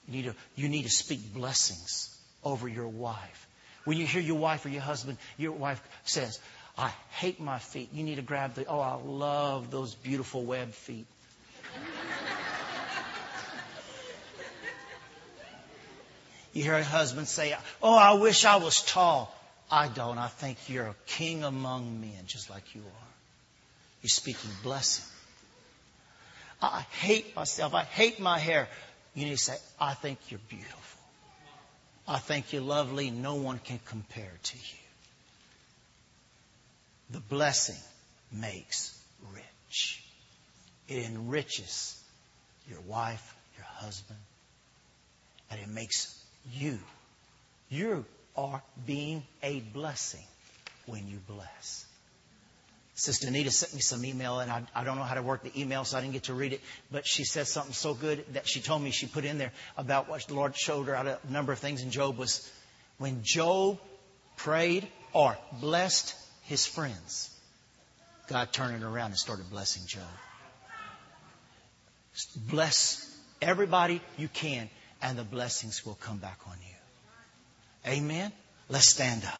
Speaker 1: You need to, you need to speak blessings over your wife. When you hear your wife or your husband, your wife says, I hate my feet. You need to grab the, oh, I love those beautiful web feet. you hear a husband say, oh, I wish I was tall. I don't. I think you're a king among men, just like you are. You're speaking blessing. I hate myself. I hate my hair. You need to say, I think you're beautiful. I think you're lovely. No one can compare to you. The blessing makes rich. It enriches your wife, your husband, and it makes you. You are being a blessing when you bless. Sister Anita sent me some email, and I, I, don't know how to work the email, so I didn't get to read it. But she said something so good that she told me she put in there about what the Lord showed her out of a number of things in Job was when Job prayed or blessed his friends, God turned it around and started blessing Job. Bless everybody you can, and the blessings will come back on you. Amen. Let's stand up.